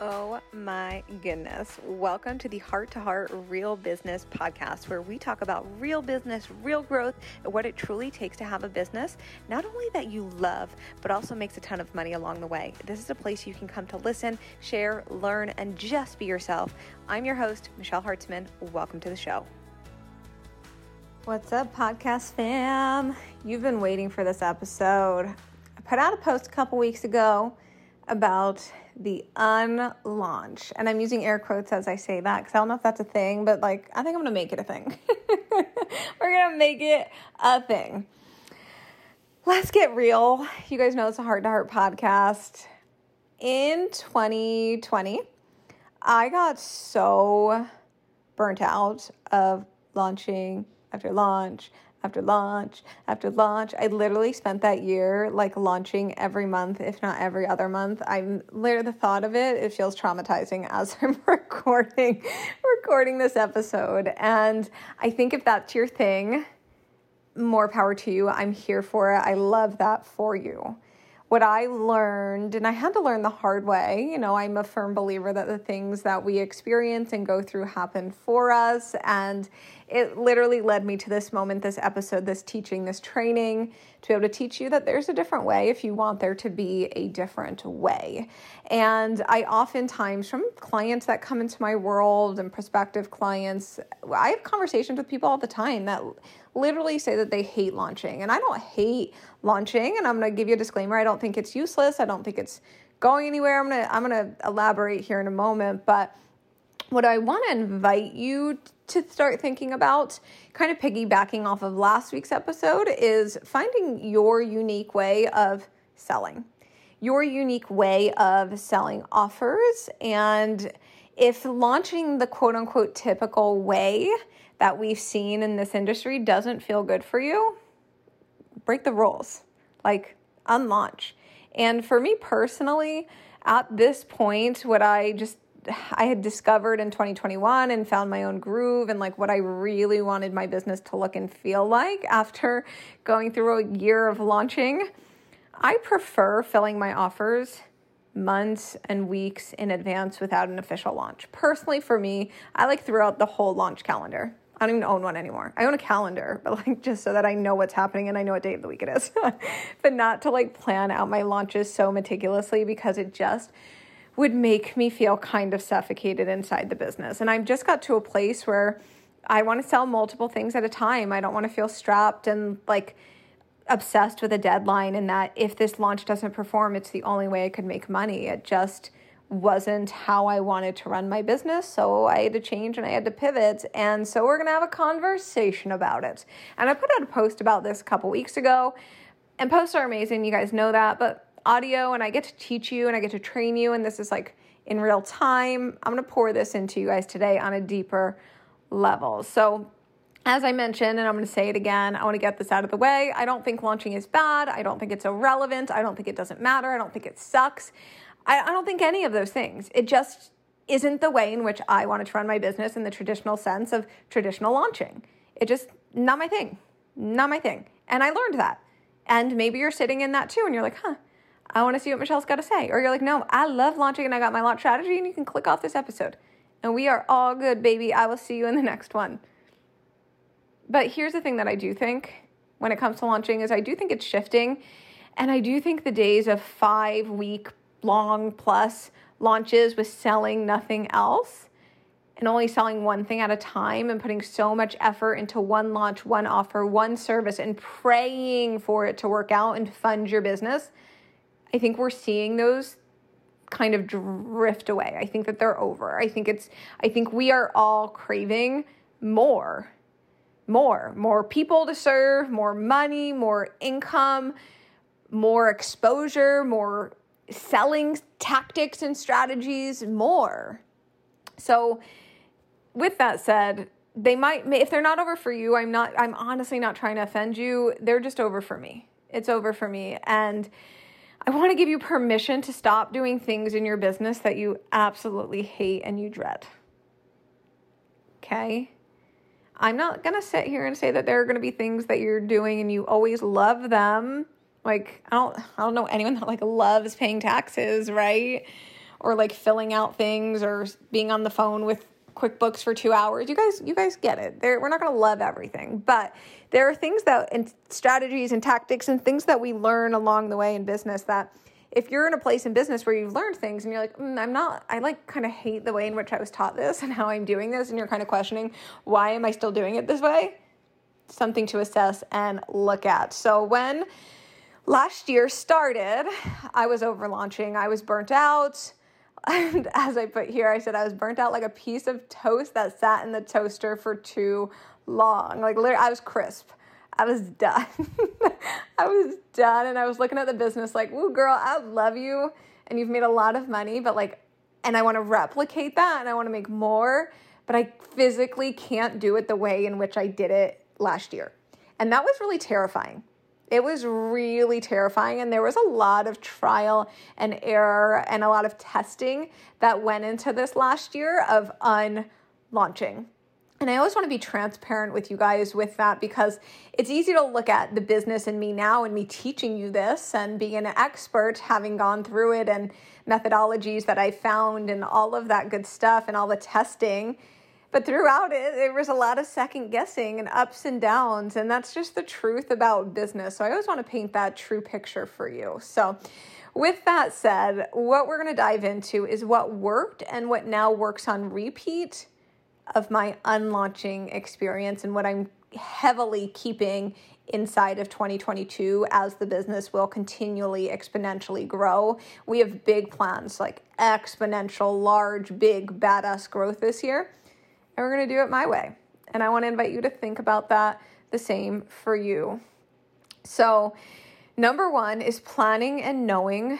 Oh my goodness. Welcome to the Heart to Heart Real Business podcast, where we talk about real business, real growth, and what it truly takes to have a business, not only that you love, but also makes a ton of money along the way. This is a place you can come to listen, share, learn, and just be yourself. I'm your host, Michelle Hartzman. Welcome to the show. What's up, podcast fam? You've been waiting for this episode. I put out a post a couple weeks ago about the unlaunch. And I'm using air quotes as I say that because I don't know if that's a thing, but like, I think I'm gonna make it a thing. We're gonna make it a thing. Let's get real. You guys know it's a heart to heart podcast. In 2020, I got so burnt out of launching after launch after launch after launch. I literally spent that year like launching every month, if not every other month. I'm literally the thought of it, it feels traumatizing as I'm recording recording this episode. And I think if that's your thing, more power to you. I'm here for it. I love that for you what I learned, and I had to learn the hard way. You know, I'm a firm believer that the things that we experience and go through happen for us. And it literally led me to this moment, this episode, this teaching, this training to be able to teach you that there's a different way if you want there to be a different way. And I oftentimes, from clients that come into my world and prospective clients, I have conversations with people all the time that literally say that they hate launching. And I don't hate launching, and I'm going to give you a disclaimer. I don't think it's useless. I don't think it's going anywhere. I'm going to I'm going to elaborate here in a moment, but what I want to invite you to start thinking about, kind of piggybacking off of last week's episode, is finding your unique way of selling, your unique way of selling offers. And if launching the quote unquote typical way that we've seen in this industry doesn't feel good for you, break the rules, like unlaunch. And for me personally, at this point, what I just I had discovered in 2021 and found my own groove and like what I really wanted my business to look and feel like after going through a year of launching. I prefer filling my offers months and weeks in advance without an official launch. Personally, for me, I like throughout the whole launch calendar. I don't even own one anymore. I own a calendar, but like just so that I know what's happening and I know what day of the week it is. but not to like plan out my launches so meticulously because it just would make me feel kind of suffocated inside the business. And I've just got to a place where I want to sell multiple things at a time. I don't want to feel strapped and like obsessed with a deadline and that if this launch doesn't perform, it's the only way I could make money. It just wasn't how I wanted to run my business. So I had to change and I had to pivot. And so we're going to have a conversation about it. And I put out a post about this a couple weeks ago. And posts are amazing. You guys know that. But audio and I get to teach you and I get to train you. And this is like in real time. I'm going to pour this into you guys today on a deeper level. So as I mentioned, and I'm going to say it again, I want to get this out of the way. I don't think launching is bad. I don't think it's irrelevant. I don't think it doesn't matter. I don't think it sucks. I, I don't think any of those things. It just isn't the way in which I wanted to run my business in the traditional sense of traditional launching. It just, not my thing. Not my thing. And I learned that. And maybe you're sitting in that too and you're like, huh, I want to see what Michelle's got to say. Or you're like, no, I love launching and I got my launch strategy and you can click off this episode. And we are all good, baby. I will see you in the next one. But here's the thing that I do think when it comes to launching is I do think it's shifting. And I do think the days of five week long plus launches with selling nothing else and only selling one thing at a time and putting so much effort into one launch, one offer, one service and praying for it to work out and fund your business. I think we're seeing those kind of drift away. I think that they're over. I think it's I think we are all craving more. More, more people to serve, more money, more income, more exposure, more selling tactics and strategies more. So, with that said, they might if they're not over for you, I'm not I'm honestly not trying to offend you. They're just over for me. It's over for me and I want to give you permission to stop doing things in your business that you absolutely hate and you dread. Okay? I'm not going to sit here and say that there are going to be things that you're doing and you always love them like I don't I don't know anyone that like loves paying taxes, right? or like filling out things or being on the phone with QuickBooks for two hours. You guys, you guys get it. We're not going to love everything, but there are things that and strategies and tactics and things that we learn along the way in business that if you're in a place in business where you've learned things and you're like, mm, I'm not, I like kind of hate the way in which I was taught this and how I'm doing this, and you're kind of questioning, why am I still doing it this way? Something to assess and look at. So when last year started, I was over launching, I was burnt out. And as I put here, I said I was burnt out like a piece of toast that sat in the toaster for too long. Like literally, I was crisp. I was done. I was done. And I was looking at the business like, woo, girl, I love you. And you've made a lot of money, but like, and I want to replicate that and I want to make more, but I physically can't do it the way in which I did it last year. And that was really terrifying. It was really terrifying. And there was a lot of trial and error and a lot of testing that went into this last year of unlaunching. And I always want to be transparent with you guys with that because it's easy to look at the business and me now and me teaching you this and being an expert, having gone through it and methodologies that I found and all of that good stuff and all the testing. But throughout it, there was a lot of second guessing and ups and downs. And that's just the truth about business. So I always want to paint that true picture for you. So, with that said, what we're going to dive into is what worked and what now works on repeat of my unlaunching experience and what I'm heavily keeping inside of 2022 as the business will continually exponentially grow. We have big plans like exponential, large, big, badass growth this year. And we're going to do it my way. And I want to invite you to think about that the same for you. So, number one is planning and knowing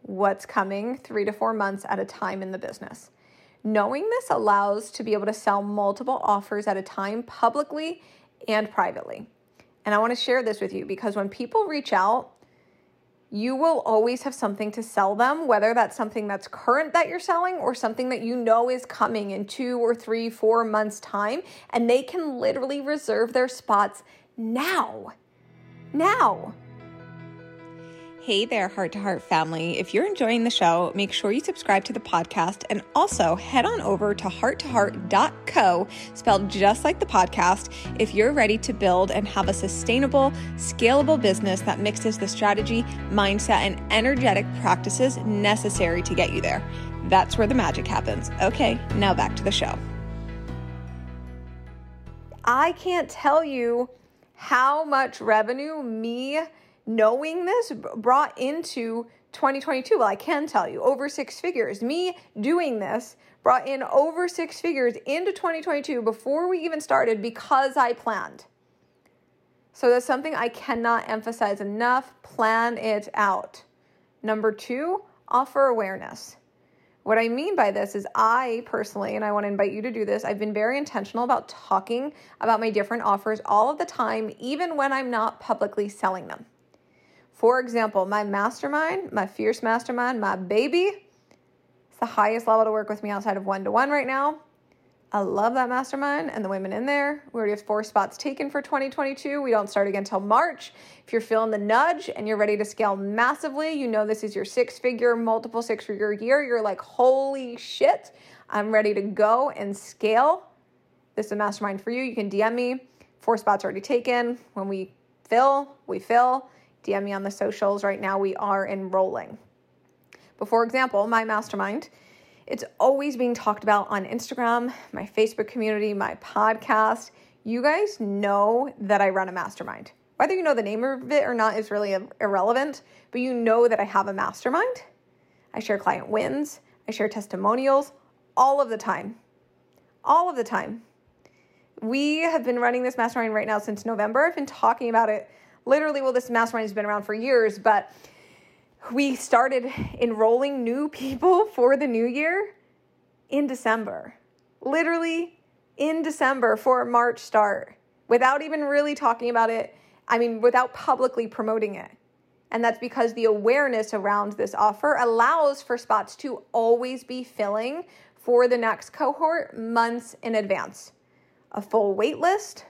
what's coming three to four months at a time in the business. Knowing this allows to be able to sell multiple offers at a time publicly and privately. And I want to share this with you because when people reach out, you will always have something to sell them, whether that's something that's current that you're selling or something that you know is coming in two or three, four months' time. And they can literally reserve their spots now. Now. Hey there, Heart to Heart family. If you're enjoying the show, make sure you subscribe to the podcast and also head on over to hearttoheart.co, spelled just like the podcast, if you're ready to build and have a sustainable, scalable business that mixes the strategy, mindset, and energetic practices necessary to get you there. That's where the magic happens. Okay, now back to the show. I can't tell you how much revenue me knowing this brought into 2022. Well, I can tell you over six figures. Me doing this brought in over six figures into 2022 before we even started because I planned. So that's something I cannot emphasize enough. Plan it out. Number two, offer awareness. What I mean by this is, I personally, and I want to invite you to do this, I've been very intentional about talking about my different offers all of the time, even when I'm not publicly selling them. For example, my mastermind, my fierce mastermind, my baby, it's the highest level to work with me outside of one to one right now. I love that mastermind and the women in there. We already have four spots taken for 2022. We don't start again until March. If you're feeling the nudge and you're ready to scale massively, you know this is your six figure, multiple six figure year. You're like, holy shit, I'm ready to go and scale. This is a mastermind for you. You can DM me. Four spots already taken. When we fill, we fill. DM me on the socials. Right now, we are enrolling. But for example, my mastermind, it's always being talked about on Instagram, my Facebook community, my podcast. You guys know that I run a mastermind. Whether you know the name of it or not is really irrelevant, but you know that I have a mastermind. I share client wins, I share testimonials all of the time. All of the time. We have been running this mastermind right now since November. I've been talking about it literally, well, this mastermind has been around for years, but we started enrolling new people for the new year in December. Literally in December for a March start without even really talking about it. I mean, without publicly promoting it. And that's because the awareness around this offer allows for spots to always be filling for the next cohort months in advance. A full wait list,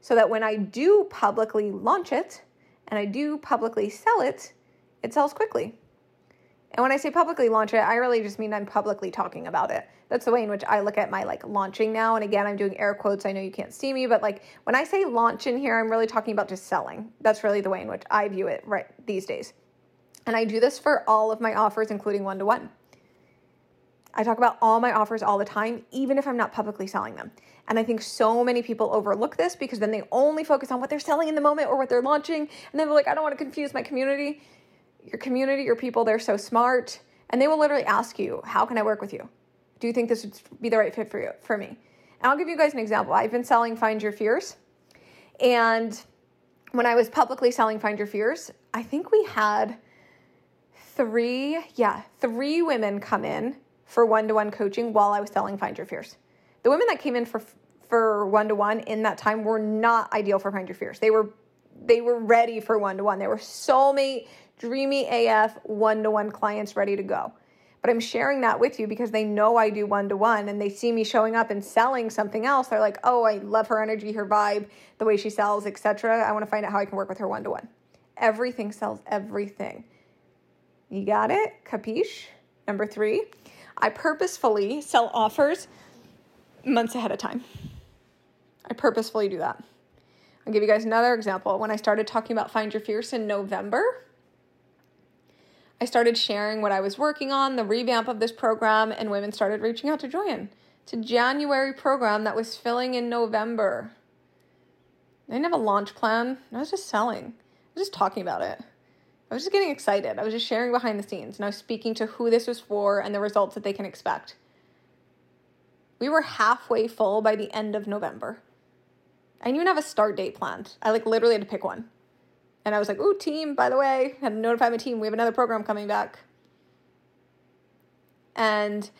so that when I do publicly launch it and I do publicly sell it, it sells quickly. And when I say publicly launch it, I really just mean I'm publicly talking about it. That's the way in which I look at my like launching now. And again, I'm doing air quotes. I know you can't see me, but like when I say launch in here, I'm really talking about just selling. That's really the way in which I view it right these days. And I do this for all of my offers, including one to one. I talk about all my offers all the time, even if I'm not publicly selling them. And I think so many people overlook this because then they only focus on what they're selling in the moment or what they're launching. And then they're like, I don't want to confuse my community. Your community, your people, they're so smart. And they will literally ask you, How can I work with you? Do you think this would be the right fit for you, for me? And I'll give you guys an example. I've been selling Find Your Fierce. And when I was publicly selling Find Your Fierce, I think we had three, yeah, three women come in for one to one coaching while I was selling Find Your Fierce. The women that came in for for one to one in that time were not ideal for Find Your Fierce. They were they were ready for one to one. They were soulmate, dreamy AF one to one clients ready to go. But I'm sharing that with you because they know I do one to one and they see me showing up and selling something else. They're like, "Oh, I love her energy, her vibe, the way she sells, etc. I want to find out how I can work with her one to one." Everything sells everything. You got it? Capiche? Number 3, I purposefully sell offers months ahead of time. I purposefully do that. I'll give you guys another example. When I started talking about Find Your Fierce in November, I started sharing what I was working on, the revamp of this program, and women started reaching out to join. It's a January program that was filling in November. I didn't have a launch plan. I was just selling. I was just talking about it. I was just getting excited. I was just sharing behind the scenes and I was speaking to who this was for and the results that they can expect. We were halfway full by the end of November. I didn't even have a start date planned. I like literally had to pick one. And I was like, ooh, team, by the way, I had to notify my team, we have another program coming back. And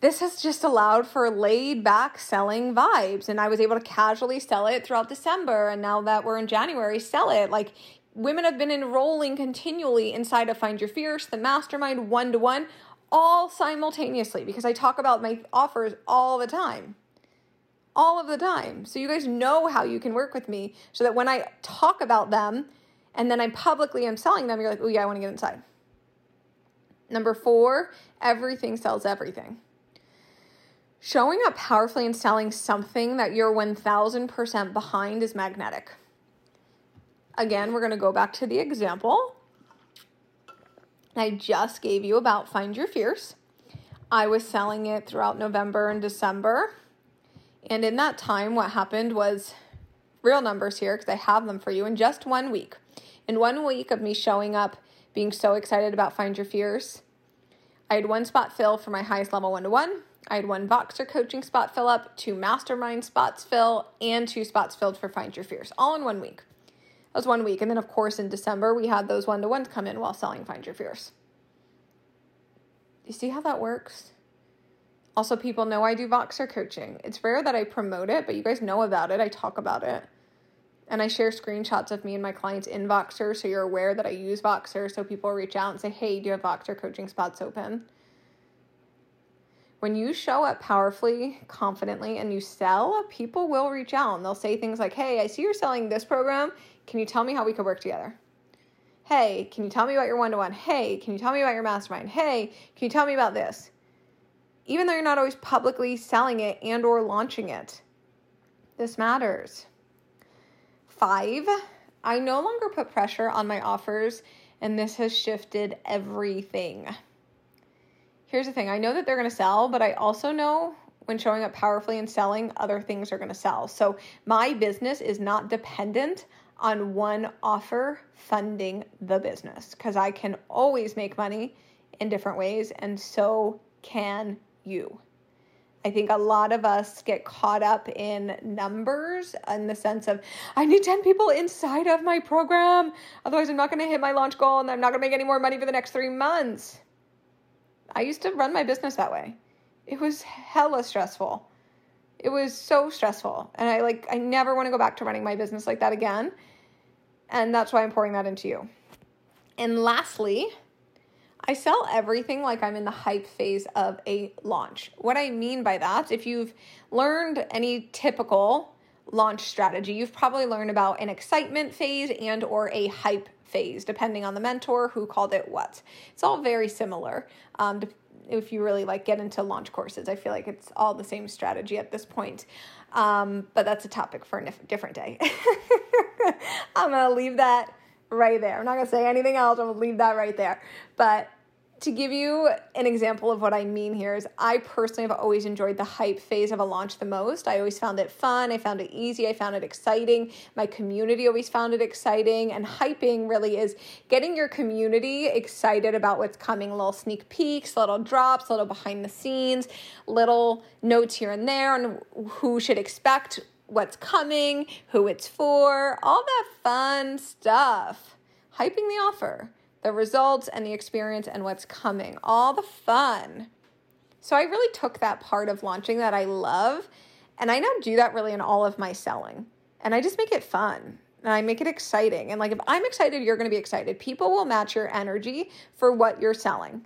this has just allowed for laid back selling vibes. And I was able to casually sell it throughout December. And now that we're in January, sell it. Like women have been enrolling continually inside of Find Your Fierce, the mastermind one to one, all simultaneously because I talk about my offers all the time. All of the time. So you guys know how you can work with me so that when I talk about them and then I publicly am selling them, you're like, oh yeah, I want to get inside. Number four, everything sells everything. Showing up powerfully and selling something that you're 1000% behind is magnetic. Again, we're going to go back to the example I just gave you about Find Your Fierce. I was selling it throughout November and December. And in that time, what happened was real numbers here because I have them for you in just one week. In one week of me showing up, being so excited about Find Your Fierce, I had one spot fill for my highest level one to one. I had one Voxer coaching spot fill up, two mastermind spots fill, and two spots filled for Find Your Fierce, all in one week. That was one week. And then, of course, in December, we had those one to ones come in while selling Find Your Fierce. You see how that works? Also, people know I do Voxer coaching. It's rare that I promote it, but you guys know about it. I talk about it. And I share screenshots of me and my clients in Voxer so you're aware that I use Voxer so people reach out and say, hey, do you have Voxer coaching spots open? When you show up powerfully, confidently, and you sell, people will reach out and they'll say things like, hey, I see you're selling this program. Can you tell me how we could work together? Hey, can you tell me about your one to one? Hey, can you tell me about your mastermind? Hey, can you tell me about this? Even though you're not always publicly selling it and or launching it. This matters. 5, I no longer put pressure on my offers and this has shifted everything. Here's the thing, I know that they're going to sell, but I also know when showing up powerfully and selling, other things are going to sell. So my business is not dependent on one offer funding the business because I can always make money in different ways, and so can you. I think a lot of us get caught up in numbers in the sense of, I need 10 people inside of my program. Otherwise, I'm not going to hit my launch goal and I'm not going to make any more money for the next three months. I used to run my business that way. It was hella stressful. It was so stressful. And I like, I never want to go back to running my business like that again. And that's why I'm pouring that into you. And lastly, I sell everything like I'm in the hype phase of a launch. What I mean by that, if you've learned any typical launch strategy, you've probably learned about an excitement phase and or a hype phase, depending on the mentor who called it what. It's all very similar. Um, if you really like get into launch courses, I feel like it's all the same strategy at this point. Um, but that's a topic for a different day. I'm gonna leave that right there. I'm not gonna say anything else. I'm gonna leave that right there. But to give you an example of what I mean here is I personally have always enjoyed the hype phase of a launch the most. I always found it fun, I found it easy, I found it exciting. My community always found it exciting. And hyping really is getting your community excited about what's coming little sneak peeks, little drops, little behind the scenes, little notes here and there on who should expect what's coming, who it's for, all that fun stuff. Hyping the offer the results and the experience and what's coming, all the fun. So I really took that part of launching that I love and I now do that really in all of my selling. And I just make it fun and I make it exciting. And like if I'm excited, you're going to be excited. People will match your energy for what you're selling.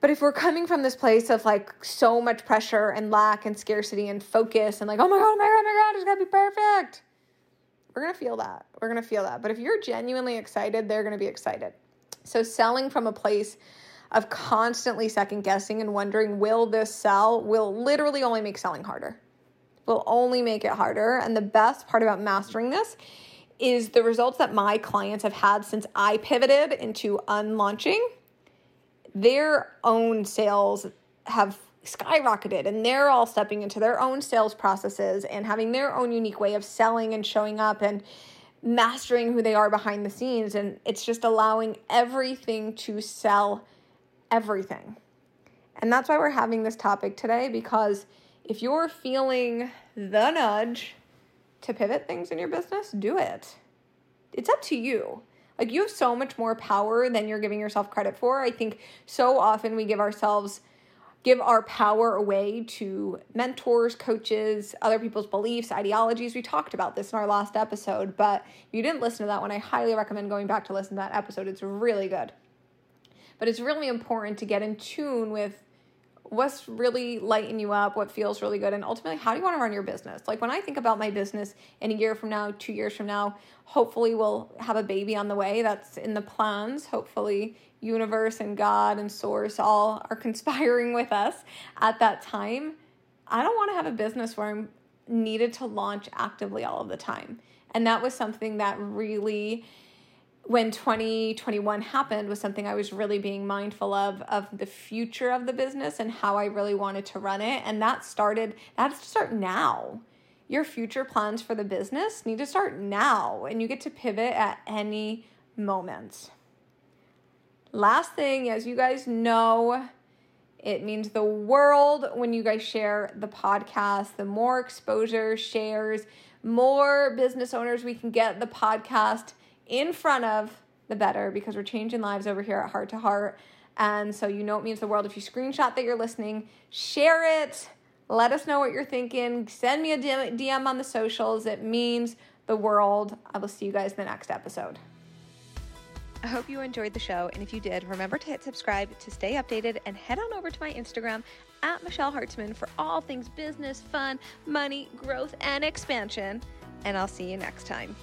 But if we're coming from this place of like so much pressure and lack and scarcity and focus and like, oh my God, oh my God, oh my God, it's gotta be perfect, we're going to feel that. We're going to feel that. But if you're genuinely excited, they're going to be excited. So selling from a place of constantly second guessing and wondering, will this sell, will literally only make selling harder. Will only make it harder. And the best part about mastering this is the results that my clients have had since I pivoted into unlaunching. Their own sales have skyrocketed and they're all stepping into their own sales processes and having their own unique way of selling and showing up and mastering who they are behind the scenes and it's just allowing everything to sell everything. And that's why we're having this topic today because if you're feeling the nudge to pivot things in your business, do it. It's up to you. Like you have so much more power than you're giving yourself credit for. I think so often we give ourselves give our power away to mentors, coaches, other people's beliefs, ideologies. We talked about this in our last episode, but if you didn't listen to that one, I highly recommend going back to listen to that episode. It's really good. But it's really important to get in tune with what's really lighting you up, what feels really good, and ultimately, how do you want to run your business? Like when I think about my business in a year from now, two years from now, hopefully we'll have a baby on the way. That's in the plans. Hopefully, universe and God and source all are conspiring with us at that time. I don't want to have a business where I'm needed to launch actively all of the time. And that was something that really when 2021 happened was something I was really being mindful of of the future of the business and how I really wanted to run it and that started that has to start now. Your future plans for the business need to start now and you get to pivot at any moment. Last thing, as you guys know, it means the world when you guys share the podcast. The more exposure, shares, more business owners we can get the podcast in front of, the better because we're changing lives over here at Heart to Heart. And so you know it means the world if you screenshot that you're listening, share it, let us know what you're thinking, send me a DM on the socials. It means the world. I will see you guys in the next episode. I hope you enjoyed the show, and if you did, remember to hit subscribe to stay updated and head on over to my Instagram at Michelle Hartzman for all things business, fun, money, growth, and expansion. And I'll see you next time.